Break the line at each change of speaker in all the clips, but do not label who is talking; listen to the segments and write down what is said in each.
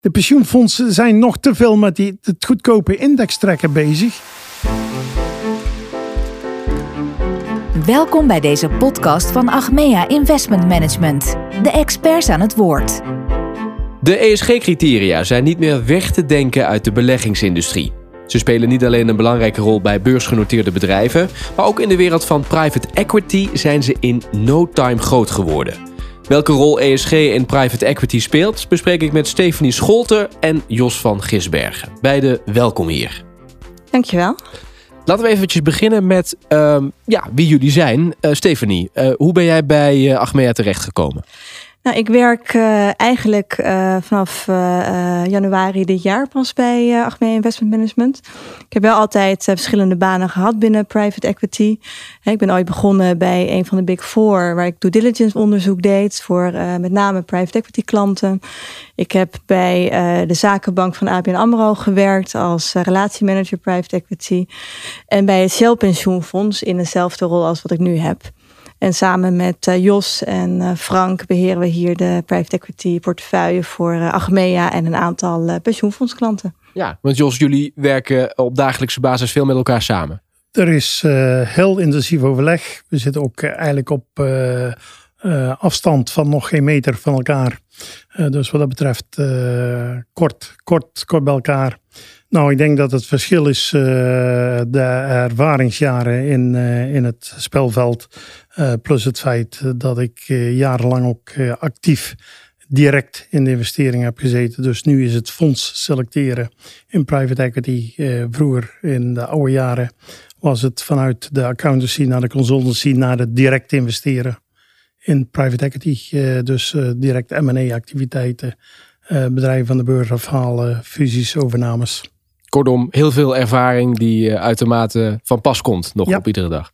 De pensioenfondsen zijn nog te veel met die, het goedkope indextrekken bezig.
Welkom bij deze podcast van Achmea Investment Management. De experts aan het woord.
De ESG-criteria zijn niet meer weg te denken uit de beleggingsindustrie. Ze spelen niet alleen een belangrijke rol bij beursgenoteerde bedrijven, maar ook in de wereld van private equity zijn ze in no time groot geworden. Welke rol ESG in private equity speelt, bespreek ik met Stephanie Scholter en Jos van Gisbergen. Beide welkom hier.
Dankjewel.
Laten we eventjes beginnen met ehm, ja, wie jullie zijn. Uh, Stephanie, uh, hoe ben jij bij uh, Achmea terechtgekomen?
Nou, ik werk uh, eigenlijk uh, vanaf uh, januari dit jaar pas bij Achmea Investment Management. Ik heb wel altijd verschillende banen gehad binnen private equity. ik ben ooit begonnen bij een van de Big Four, waar ik due diligence onderzoek deed voor met name private equity klanten. Ik heb bij de zakenbank van ABN AMRO gewerkt als relatiemanager private equity. En bij het Shell Pensioenfonds in dezelfde rol als wat ik nu heb. En samen met uh, Jos en uh, Frank beheren we hier de private equity portefeuille voor uh, Achmea en een aantal pensioenfondsklanten.
Ja, want Jos, jullie werken op dagelijkse basis veel met elkaar samen.
Er is heel intensief overleg. We zitten ook eigenlijk op afstand van nog geen meter van elkaar. dus wat dat betreft kort, kort, kort bij elkaar. Nou, ik denk dat het verschil is uh, de ervaringsjaren in, uh, in het spelveld. Uh, plus het feit dat ik jarenlang ook actief direct in de investering heb gezeten. Dus nu is het fonds selecteren in private equity. vroeger in de oude jaren was het vanuit de accountancy naar de consultancy naar het direct investeren in private equity. dus direct M&A activiteiten, bedrijven van de beurs afhalen, fusies, overnames.
Kortom, heel veel ervaring die uh, uitermate van pas komt nog op iedere dag.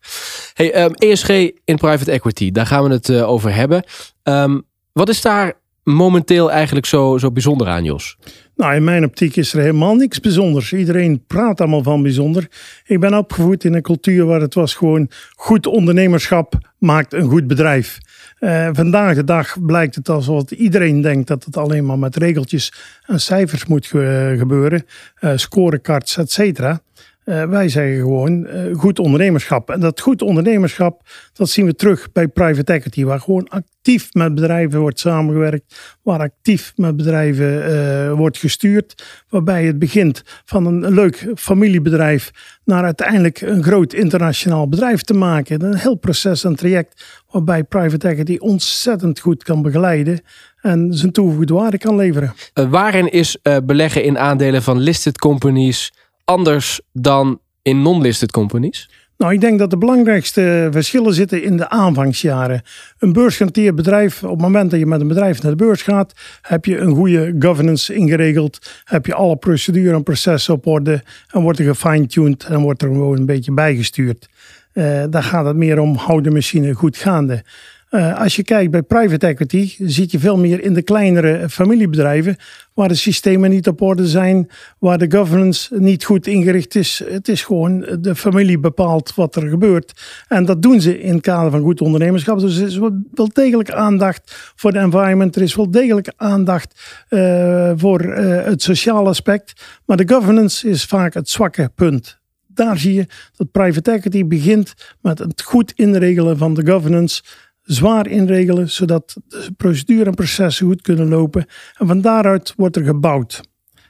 Hey, um, ehm, ESG in private equity, daar gaan we het uh, over hebben. Um, wat is daar momenteel eigenlijk zo, zo bijzonder aan, Jos?
Nou, in mijn optiek is er helemaal niks bijzonders. Iedereen praat allemaal van bijzonder. Ik ben opgevoed in een cultuur waar het was gewoon goed ondernemerschap maakt een goed bedrijf. Uh, vandaag de dag blijkt het alsof iedereen denkt dat het alleen maar met regeltjes en cijfers moet ge gebeuren. Uh, scorecards, et cetera. Uh, wij zeggen gewoon uh, goed ondernemerschap. En dat goed ondernemerschap, dat zien we terug bij private equity, waar gewoon actief met bedrijven wordt samengewerkt, waar actief met bedrijven uh, wordt gestuurd, waarbij het begint van een leuk familiebedrijf naar uiteindelijk een groot internationaal bedrijf te maken. Een heel proces en traject waarbij private equity ontzettend goed kan begeleiden en zijn toegevoegde waarde kan leveren.
waarin is beleggen in aandelen van listed companies anders dan in non-listed companies?
Nou, ik denk dat de belangrijkste verschillen zitten in de aanvangsjaren. Een beursgenoteerd bedrijf, op het moment dat je met een bedrijf naar de beurs gaat, heb je een goede governance ingeregeld. Heb je alle procedures en processen op orde en wordt er gefine-tuned en wordt er gewoon een beetje bijgestuurd. Uh, daar gaat het meer om, hou de machine goed gaande. Uh, als je kijkt bij private equity, zit je veel meer in de kleinere familiebedrijven, waar de systemen niet op orde zijn, waar de governance niet goed ingericht is. Het is gewoon de familie bepaalt wat er gebeurt. En dat doen ze in het kader van goed ondernemerschap. Dus er is wel degelijk aandacht voor de environment. Er is wel degelijk aandacht uh, voor het sociale aspect. Maar de governance is vaak het zwakke punt daar zie je dat private equity begint met het goed inregelen van de governance zwaar inregelen, zodat de procedure en processen goed kunnen lopen. En van daaruit wordt er gebouwd.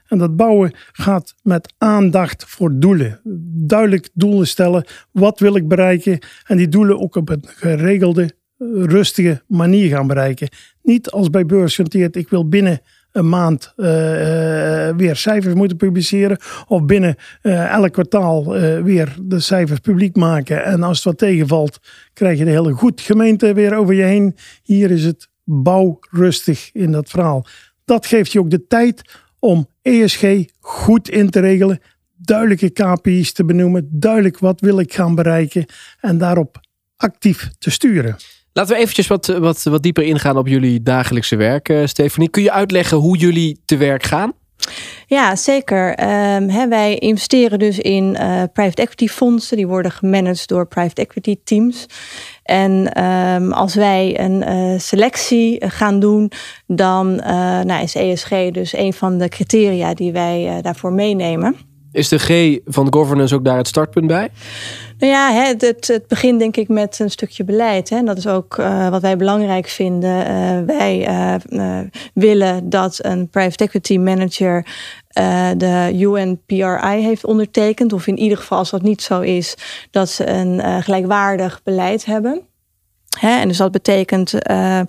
En dat bouwen gaat met aandacht voor doelen. Duidelijk doelen stellen. Wat wil ik bereiken? En die doelen ook op een geregelde, rustige manier gaan bereiken. Niet als bij beursgenoteerd, ik wil binnen een maand uh, weer cijfers moeten publiceren. Of binnen uh, elk kwartaal weer de cijfers publiek maken. En als het wat tegenvalt, krijg je de hele goed gemeente weer over je heen. Hier is het bouwrustig in dat verhaal. Dat geeft je ook de tijd om ESG goed in te regelen. Duidelijke KPI's te benoemen. Duidelijk wat wil ik gaan bereiken. En daarop actief te sturen.
Laten we eventjes wat, wat, wat dieper ingaan op jullie dagelijkse werk, Stephanie. Kun je uitleggen hoe jullie te werk gaan?
Ja, zeker. Hè, wij investeren dus in uh, private equity fondsen. Die worden gemanaged door private equity teams. En ehm, als wij een uh, selectie gaan doen, dan uh, nou, is ESG dus een van de criteria die wij daarvoor meenemen.
Is de G van governance ook daar het startpunt bij?
Nou ja, het, het, het begint denk ik met een stukje beleid. Hè. Dat is ook uh, wat wij belangrijk vinden. Uh, wij uh, willen dat een private equity manager de UNPRI heeft ondertekend. Of in ieder geval, als dat niet zo is, dat ze een gelijkwaardig beleid hebben en dus dat betekent uh,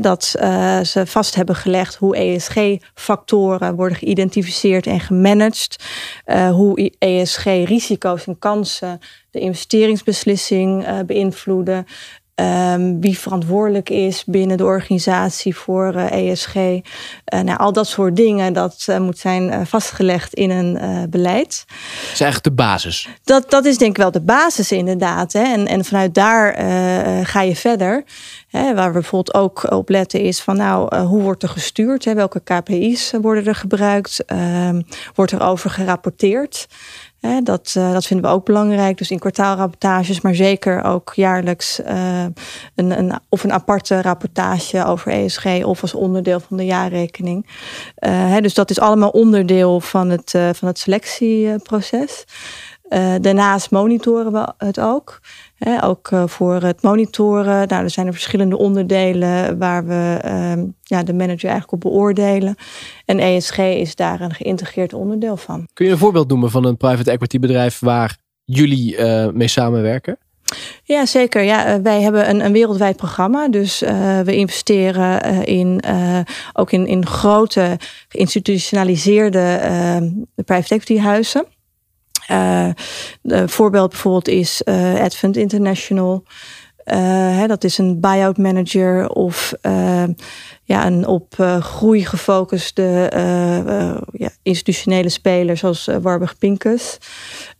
dat uh, ze vast hebben gelegd hoe ESG-factoren worden geïdentificeerd en gemanaged. Uh, hoe ESG-risico's en kansen de investeringsbeslissing beïnvloeden. Um, wie verantwoordelijk is binnen de organisatie voor uh, eh, ESG. Uh, eh, nou, al dat soort dingen, dat uh, moet zijn vastgelegd in een beleid.
Dat is eigenlijk de basis.
Dat, dat is denk ik wel de basis inderdaad. Hè. En, en vanuit daar ga je verder. Hè, waar we bijvoorbeeld ook op letten is van nou, hoe wordt er gestuurd? Hè? Welke KPI's worden er gebruikt? Ehm, wordt er over gerapporteerd? Dat, uh, dat vinden we ook belangrijk. Dus in kwartaalrapportages, maar zeker ook jaarlijks uh, een, een, of een aparte rapportage over ESG of als onderdeel van de jaarrekening. Uh, dus dat is allemaal onderdeel van het, van het selectieproces. Daarnaast monitoren we het ook ook eh, voor het monitoren. Nou, er zijn er verschillende onderdelen waar we ehm, ja, de manager eigenlijk op beoordelen. En ESG is daar een geïntegreerd onderdeel van.
Kun je een voorbeeld noemen van een private equity bedrijf waar jullie uh, mee samenwerken?
Ja, zeker. Ja, eh, wij hebben een, een wereldwijd programma. Dus we investeren in, ook in, in grote geïnstitutionaliseerde ehm, private equity huizen. Een voorbeeld bijvoorbeeld is uh, Advent International. Hè, dat is een buyout manager of ja, een op groei gefocuste ja, institutionele speler zoals Warburg Pincus.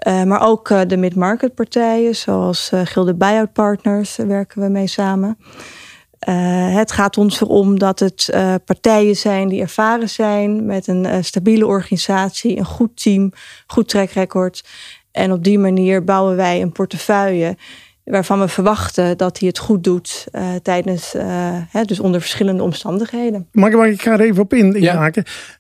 maar ook de mid-market partijen zoals Gilde Buyout Partners werken we mee samen. Uh, het gaat ons erom dat het uh, partijen zijn die ervaren zijn met een uh, stabiele organisatie, een goed team, goed track record. En op die manier bouwen wij een portefeuille waarvan we verwachten dat hij het goed doet tijdens, hè, dus onder verschillende omstandigheden.
Mag, mag ik ga er even op in, ja.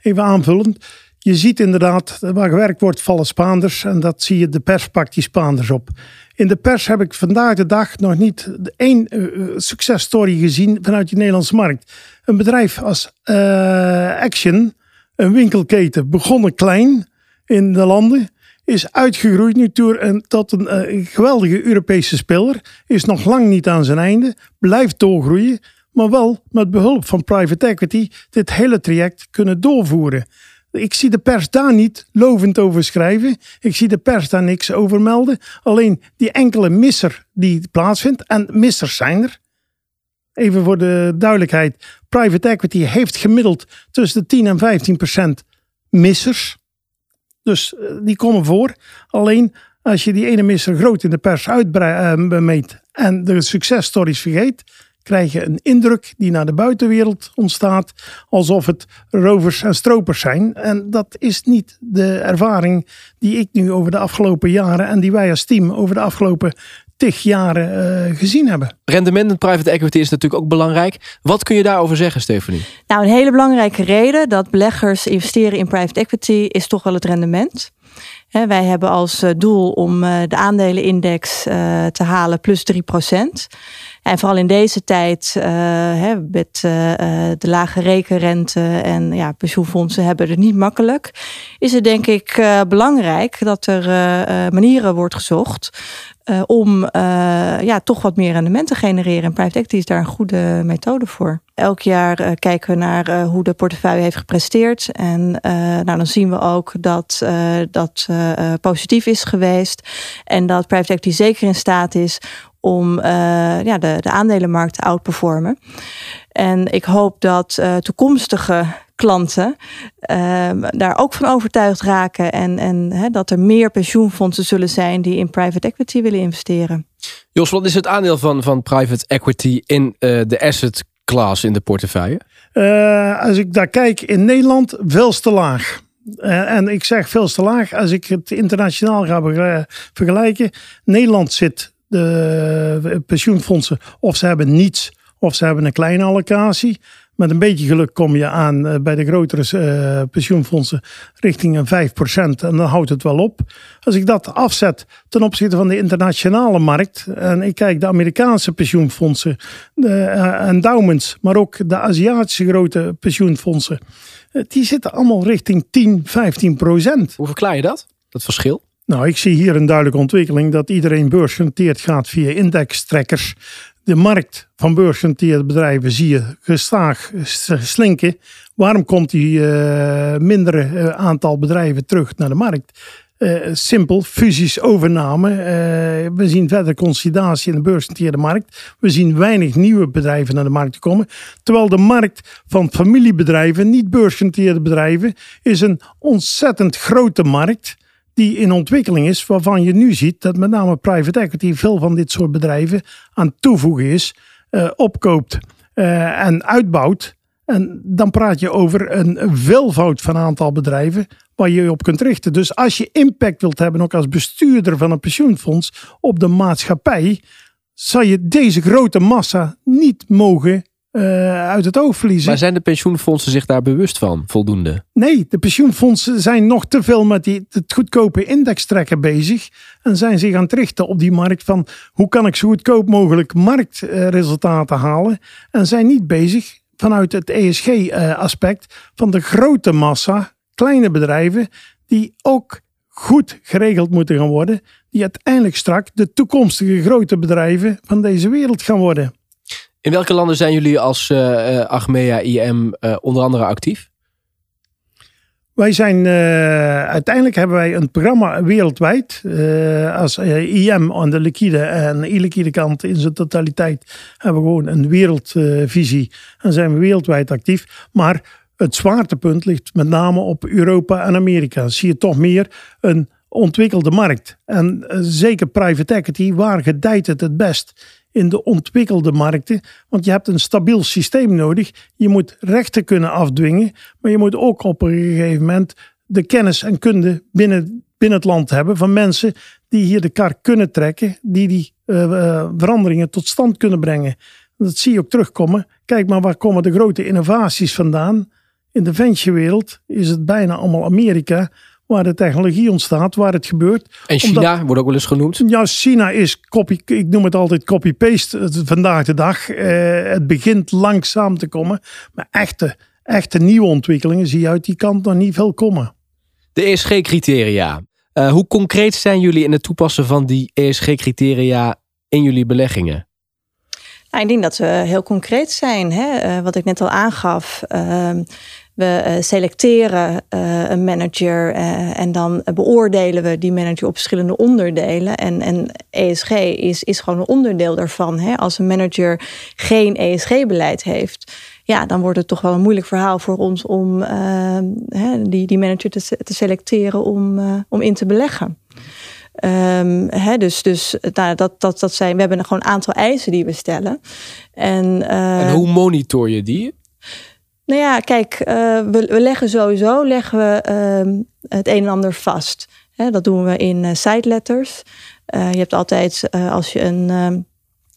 even aanvullend. Je ziet inderdaad, waar gewerkt wordt, vallen Spaanders. En dat zie je, de pers pakt die Spaanders op. In de pers heb ik vandaag de dag nog niet één uh, successtory gezien vanuit de Nederlandse markt. Een bedrijf als uh, Action, een winkelketen, begonnen klein in de landen. Is uitgegroeid nu tot een geweldige Europese speler. Is nog lang niet aan zijn einde. Blijft doorgroeien. Maar wel met behulp van private equity dit hele traject kunnen doorvoeren. Ik zie de pers daar niet lovend over schrijven. Ik zie de pers daar niks over melden. Alleen die enkele misser die plaatsvindt. En missers zijn er. Even voor de duidelijkheid. Private equity heeft gemiddeld tussen de 10 en 15 procent missers. Dus eh, die komen voor. Alleen als je die ene misser groot in de pers uitmeet eh, en de successtories vergeet, krijg je een indruk die naar de buitenwereld ontstaat, alsof het rovers en stropers zijn. En dat is niet de ervaring die ik nu over de afgelopen jaren en die wij als team over de afgelopen tig jaren uh, gezien hebben.
Rendement in private equity is natuurlijk ook belangrijk. Wat kun je daarover zeggen, Stephanie?
Nou, een hele belangrijke reden dat beleggers investeren in private equity is toch wel het rendement. wij hebben als eh, doel om uh, de aandelenindex te halen plus 3 procent. En vooral in deze tijd uh, hè, met uh, de lage rekenrente en ja, pensioenfondsen hebben het niet makkelijk. Is het denk ik belangrijk dat er manieren wordt gezocht om ja, toch wat meer rendement te genereren. En private equity is daar een goede methode voor. Elk jaar kijken we naar hoe de portefeuille heeft gepresteerd. En nou, dan zien we ook dat dat positief is geweest. En dat private equity zeker in staat is om uh, ja, de, de aandelenmarkt te outperformen. En ik hoop dat uh, toekomstige klanten uh, daar ook van overtuigd raken. En, en hè, dat er meer pensioenfondsen zullen zijn die in private equity willen investeren.
Jos, wat is het aandeel van, van private equity in de asset class in de portefeuille?
als ik daar kijk in Nederland, veel te laag. en ik zeg veel te laag als ik het internationaal ga vergelijken. Nederland zit de pensioenfondsen of ze hebben niets of ze hebben een kleine allocatie. Met een beetje geluk kom je aan eh, bij de grotere uh, pensioenfondsen richting een 5% en dan houdt het wel op. Als ik dat afzet ten opzichte van de internationale markt en ik kijk de Amerikaanse pensioenfondsen, de uh, endowments, maar ook de Aziatische grote pensioenfondsen, die zitten allemaal richting 10, 15%.
Hoe verklaar je dat, dat verschil?
Nou, ik zie hier een duidelijke ontwikkeling dat iedereen beursgenoteerd gaat via indextrekkers de markt van beursgenoteerde bedrijven zie je gestaag slinken. Waarom komt die uh, mindere uh, aantal bedrijven terug naar de markt? Simpel, fusies, overname. we zien verder consolidatie in de beursgenoteerde markt. We zien weinig nieuwe bedrijven naar de markt komen. Terwijl de markt van familiebedrijven, niet beursgenoteerde bedrijven, is een ontzettend grote markt die in ontwikkeling is, waarvan je nu ziet dat met name private equity veel van dit soort bedrijven aan toevoegen is, uh, opkoopt uh, en uitbouwt. En dan praat je over een veelvoud van aantal bedrijven waar je je op kunt richten. Dus als je impact wilt hebben, ook als bestuurder van een pensioenfonds, op de maatschappij, zal je deze grote massa niet mogen uh, uit het oog verliezen.
Maar zijn de pensioenfondsen zich daar bewust van, voldoende?
Nee, de pensioenfondsen zijn nog te veel met die, het goedkope indextrekken bezig. En zijn zich aan het richten op die markt van hoe kan ik zo goedkoop mogelijk marktresultaten halen. En zijn niet bezig vanuit het ESG-aspect van de grote massa kleine bedrijven die ook goed geregeld moeten gaan worden. Die uiteindelijk straks de toekomstige grote bedrijven van deze wereld gaan worden.
In welke landen zijn jullie als uh, Achmea IM uh, onder andere actief?
Wij zijn uiteindelijk hebben wij een programma wereldwijd. als IM aan de liquide en illiquide kant in zijn totaliteit hebben we gewoon een wereldvisie en zijn we wereldwijd actief. Maar het zwaartepunt ligt met name op Europa en Amerika. Zie je toch meer een ontwikkelde markt. En zeker private equity, waar gedijt het het best? In de ontwikkelde markten. Want je hebt een stabiel systeem nodig. Je moet rechten kunnen afdwingen, maar je moet ook op een gegeven moment de kennis en kunde binnen, binnen het land hebben van mensen die hier de kar kunnen trekken, die die uh, veranderingen tot stand kunnen brengen. Dat zie je ook terugkomen. Kijk maar, waar komen de grote innovaties vandaan? In de venture-wereld is het bijna allemaal Amerika waar de technologie ontstaat, waar het gebeurt.
En China wordt ook wel eens genoemd.
Ja, China is copy, ik noem het altijd copy-paste vandaag de dag. Eh, het begint langzaam te komen, maar echte, echte nieuwe ontwikkelingen zie je uit die kant nog niet veel komen.
De ESG-criteria. Uh, hoe concreet zijn jullie in het toepassen van die ESG-criteria in jullie beleggingen?
Nou, ik denk dat we heel concreet zijn. Hè? Uh, wat ik net al aangaf. Ehm, we eh, selecteren uh, een manager uh, en dan beoordelen we die manager op verschillende onderdelen. En, en ESG is, is gewoon een onderdeel daarvan. Hè? Als een manager geen ESG-beleid heeft, ja, dan wordt het toch wel een moeilijk verhaal voor ons om hè, die, die manager te, te selecteren om, om in te beleggen. Hè, dus dus nou, dat, dat, dat zijn, we hebben gewoon een aantal eisen die we stellen. En,
en hoe monitor je die?
Nou ja, kijk, uh, we, we, leggen sowieso leggen we, uh, het een en ander vast. Hè, dat doen we in uh, je hebt altijd, als je een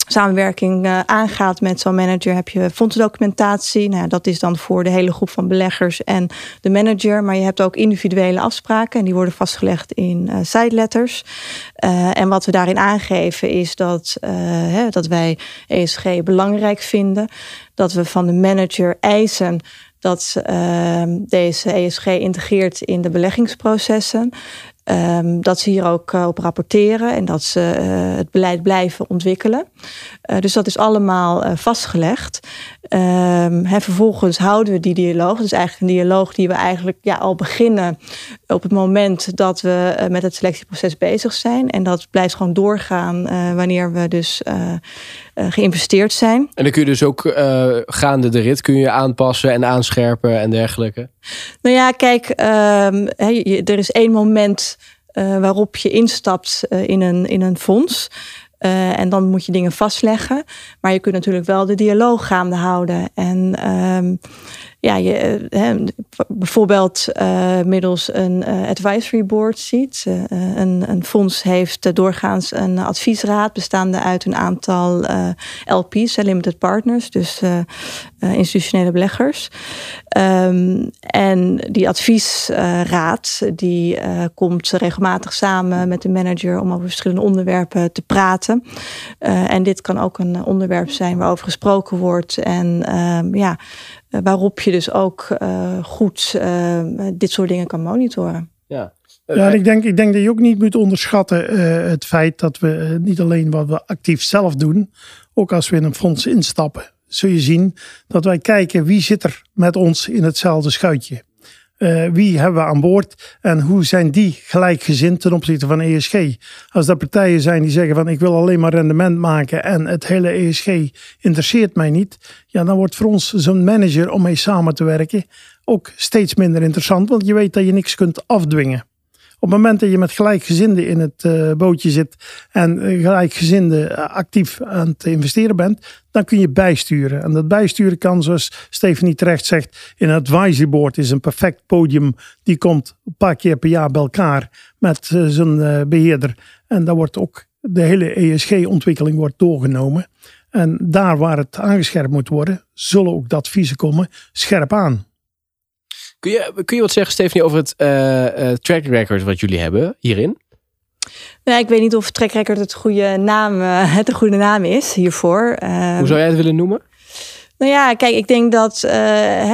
ehm, samenwerking aangaat met zo'n manager, heb je fondsdocumentatie. Nou, dat is dan voor de hele groep van beleggers en de manager. Maar je hebt ook individuele afspraken en die worden vastgelegd in side letters. en wat we daarin aangeven is dat, hè, dat wij ESG belangrijk vinden dat we van de manager eisen dat uh, deze ESG integreert in de beleggingsprocessen. Um, dat ze hier ook uh, op rapporteren en dat ze uh, het beleid blijven ontwikkelen. Uh, dus dat is allemaal vastgelegd. En vervolgens houden we die dialoog. Dus eigenlijk een dialoog die we eigenlijk ja, al beginnen op het moment dat we met het selectieproces bezig zijn. En dat blijft gewoon doorgaan wanneer we dus geïnvesteerd zijn.
En dan kun je dus ook gaande de rit kun je aanpassen en aanscherpen en dergelijke.
Nou ja, kijk, um, er is één moment waarop je instapt in, een, in een fonds. Uh, en dan moet je dingen vastleggen. Maar je kunt natuurlijk wel de dialoog gaande houden. En um, ja, je, bijvoorbeeld middels een advisory board ziet. een, een fonds heeft doorgaans een adviesraad bestaande uit een aantal LP's, limited partners, dus institutionele beleggers. Um, en die adviesraad die komt regelmatig samen met de manager om over verschillende onderwerpen te praten. en dit kan ook een onderwerp zijn waarover gesproken wordt en ehm, ja, waarop je dus ook uh, goed uh, dit soort dingen kan monitoren.
Ja. Ja, ik denk, ik denk dat je ook niet moet onderschatten uh, het feit dat we niet alleen wat we actief zelf doen, ook als we in een fonds instappen, zul je zien dat wij kijken wie zit er met ons in hetzelfde schuitje. Uh, wie hebben we aan boord en hoe zijn die gelijkgezind ten opzichte van ESG? Als er partijen zijn die zeggen van ik wil alleen maar rendement maken en het hele ESG interesseert mij niet, ja, dan wordt voor ons zo'n manager om mee samen te werken ook steeds minder interessant, want je weet dat je niks kunt afdwingen. Op het moment dat je met gelijkgezinden in het uh, bootje zit en uh, gelijkgezinden uh, actief aan het investeren bent, dan kun je bijsturen. En dat bijsturen kan, zoals Stephanie terecht zegt, in een advisory board is een perfect podium. Die komt een paar keer per jaar bij elkaar met zijn beheerder. En daar wordt ook de hele ESG-ontwikkeling wordt doorgenomen. En daar waar het aangescherpt moet worden, zullen ook de adviezen komen scherp aan.
Kun je, kun je wat zeggen, Stephanie, over het uh, track record wat jullie hebben hierin?
Nou, ik weet niet of track record het goede naam, uh, het de goede naam is hiervoor.
Hoe zou jij het willen noemen?
Nou ja, kijk, ik denk dat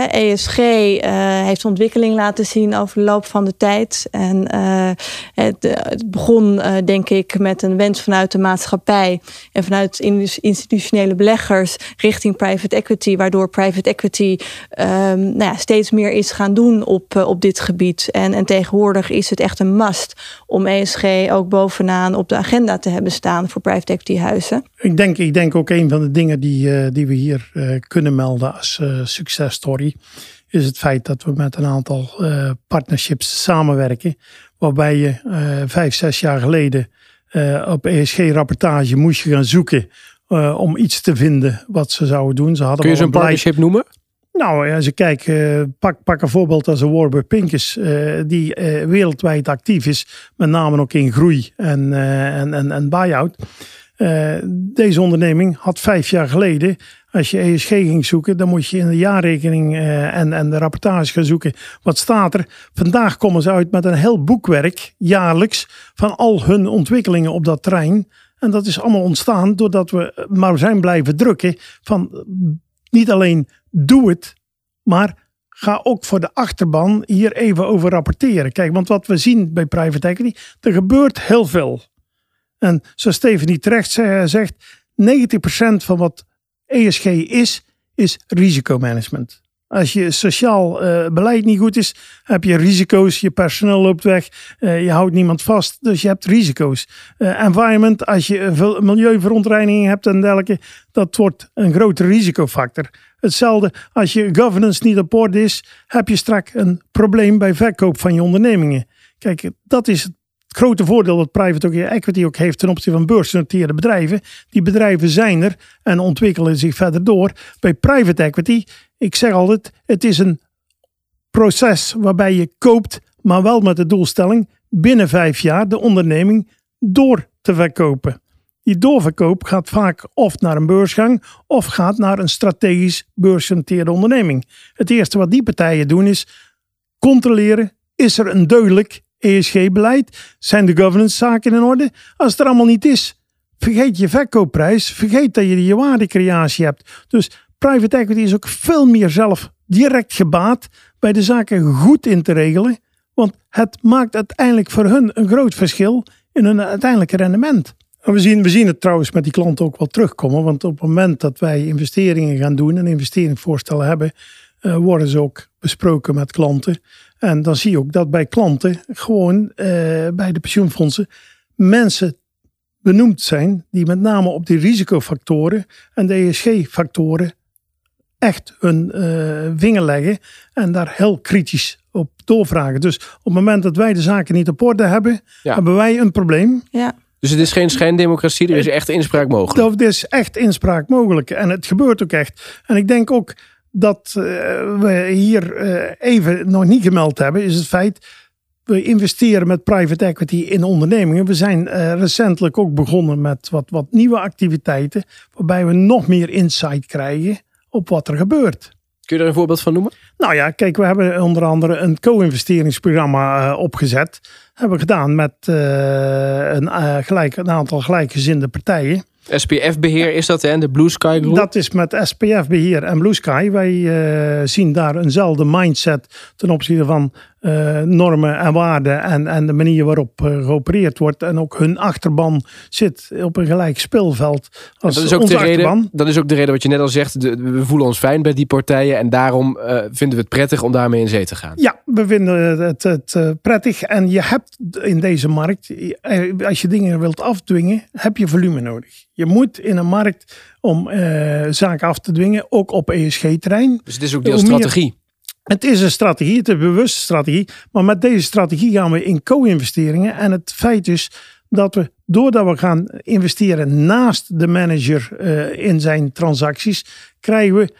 ESG uh, heeft ontwikkeling laten zien over de loop van de tijd. En uh, het, begon, denk ik, met een wens vanuit de maatschappij en vanuit institutionele beleggers richting private equity, waardoor private equity um, nou ja, steeds meer is gaan doen op, op dit gebied. En, en tegenwoordig is het echt een must om ESG ook bovenaan op de agenda te hebben staan voor private equity huizen.
Ik denk, ik denk ook een van de dingen die, die we hier kunnen melden als uh, successtory, is het feit dat we met een aantal uh, partnerships samenwerken. Waarbij je uh, vijf, zes jaar geleden op ESG-rapportage moest je gaan zoeken om iets te vinden wat ze zouden doen. Ze hadden
Kun je zo'n partnership noemen?
Nou, als je kijkt, pak, pak een voorbeeld als een Warburg Pincus, die wereldwijd actief is, met name ook in groei en, en, en, en buy-out. deze onderneming had vijf jaar geleden als je ESG ging zoeken, dan moet je in de jaarrekening uh, en, en de rapportage gaan zoeken. Wat staat er? Vandaag komen ze uit met een heel boekwerk, jaarlijks, van al hun ontwikkelingen op dat terrein. En dat is allemaal ontstaan doordat we maar zijn blijven drukken van niet alleen doe het, maar ga ook voor de achterban hier even over rapporteren. Kijk, want wat we zien bij private equity, er gebeurt heel veel. En zoals Stephanie terecht zegt, 90% van wat ESG is, is risicomanagement. Als je sociaal uh, beleid niet goed is, heb je risico's. Je personeel loopt weg, uh, je houdt niemand vast, dus je hebt risico's. Uh, environment, als je veel milieuverontreiniging hebt en dergelijke, dat wordt een grote risicofactor. Hetzelfde als je governance niet op orde is, heb je straks een probleem bij verkoop van je ondernemingen. Kijk, dat is het het grote voordeel dat private equity ook heeft ten opzichte van beursgenoteerde bedrijven. Die bedrijven zijn er en ontwikkelen zich verder door. Bij private equity, ik zeg altijd, het is een proces waarbij je koopt, maar wel met de doelstelling binnen vijf jaar de onderneming door te verkopen. Die doorverkoop gaat vaak of naar een beursgang of gaat naar een strategisch beursgenoteerde onderneming. Het eerste wat die partijen doen is controleren: is er een duidelijk ESG-beleid? Zijn de governance zaken in orde? Als het er allemaal niet is, vergeet je verkoopprijs. Vergeet dat je je waardecreatie hebt. Dus private equity is ook veel meer zelf direct gebaat bij de zaken goed in te regelen. Want het maakt uiteindelijk voor hun een groot verschil in hun uiteindelijke rendement. we zien, we zien het trouwens met die klanten ook wel terugkomen. Want op het moment dat wij investeringen gaan doen en investeringsvoorstellen hebben, uh, worden ze ook besproken met klanten. En dan zie je ook dat bij klanten gewoon uh, bij de pensioenfondsen mensen benoemd zijn die met name op die risicofactoren en de ESG-factoren echt hun uh, vinger leggen en daar heel kritisch op doorvragen. Dus op het moment dat wij de zaken niet op orde hebben, hebben wij een probleem.
Ja.
Dus het is geen schijndemocratie, er is echt inspraak mogelijk.
Er is echt inspraak mogelijk en het gebeurt ook echt. En ik denk ook dat uh, we hier uh, even nog niet gemeld hebben, is het feit. We investeren met private equity in ondernemingen. We zijn uh, recentelijk ook begonnen met wat, wat nieuwe activiteiten. Waarbij we nog meer insight krijgen op wat er gebeurt.
Kun je er een voorbeeld van noemen?
Nou ja, kijk, we hebben onder andere een co-investeringsprogramma opgezet. Hebben we gedaan met een, gelijk, een aantal gelijkgezinde partijen.
SPF-beheer is dat, en de Blue Sky Group?
Dat is met SPF-beheer en Blue Sky. Wij uh, zien daar eenzelfde mindset ten opzichte van uh, normen en waarden en, en de manier waarop uh, geopereerd wordt. En ook hun achterban zit op een gelijk speelveld als
dat is ook de reden. Dat is ook de reden wat je net al zegt. De, we voelen ons fijn bij die partijen en daarom uh, vinden we het prettig om daarmee in zee te gaan.
Ja, we vinden het, het prettig. En je hebt in deze markt, als je dingen wilt afdwingen, heb je volume nodig. Je moet in een markt om zaken af te dwingen, ook op ESG-terrein.
Dus het is ook deel strategie.
Het is een strategie, het is een bewuste strategie. Maar met deze strategie gaan we in co-investeringen. En het feit is dat we, doordat we gaan investeren naast de manager uh, in zijn transacties, krijgen we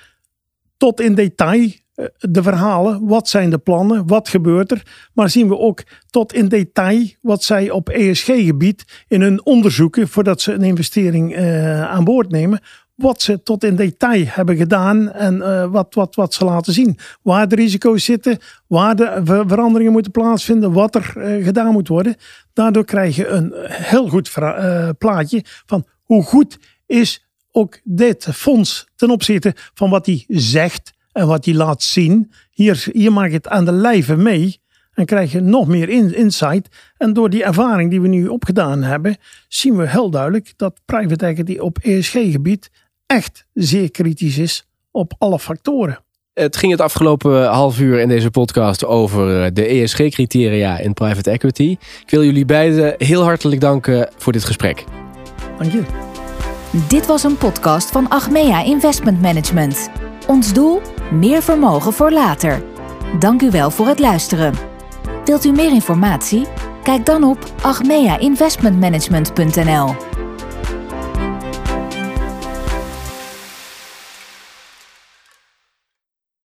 tot in detail uh, de verhalen. Wat zijn de plannen? Wat gebeurt er? Maar zien we ook tot in detail wat zij op ESG-gebied in hun onderzoeken, voordat ze een investering uh, aan boord nemen, wat ze tot in detail hebben gedaan en uh, wat, wat, wat ze laten zien. Waar de risico's zitten, waar de veranderingen moeten plaatsvinden, wat er uh, gedaan moet worden. Daardoor krijg je een heel goed uh, plaatje van hoe goed is ook dit fonds ten opzichte van wat hij zegt en wat hij laat zien. Hier, hier maak je het aan de lijve mee. En krijg je nog meer in, insight. En door die ervaring die we nu opgedaan hebben, zien we heel duidelijk dat private equity op ESG-gebied echt zeer kritisch is op alle factoren.
Het ging het afgelopen half uur in deze podcast over de ESG-criteria in private equity. Ik wil jullie beiden heel hartelijk danken voor dit gesprek.
Dank je.
Dit was een podcast van Achmea Investment Management. Ons doel? Meer vermogen voor later. Dank u wel voor het luisteren. Wilt u meer informatie? Kijk dan op achmeainvestmentmanagement.nl.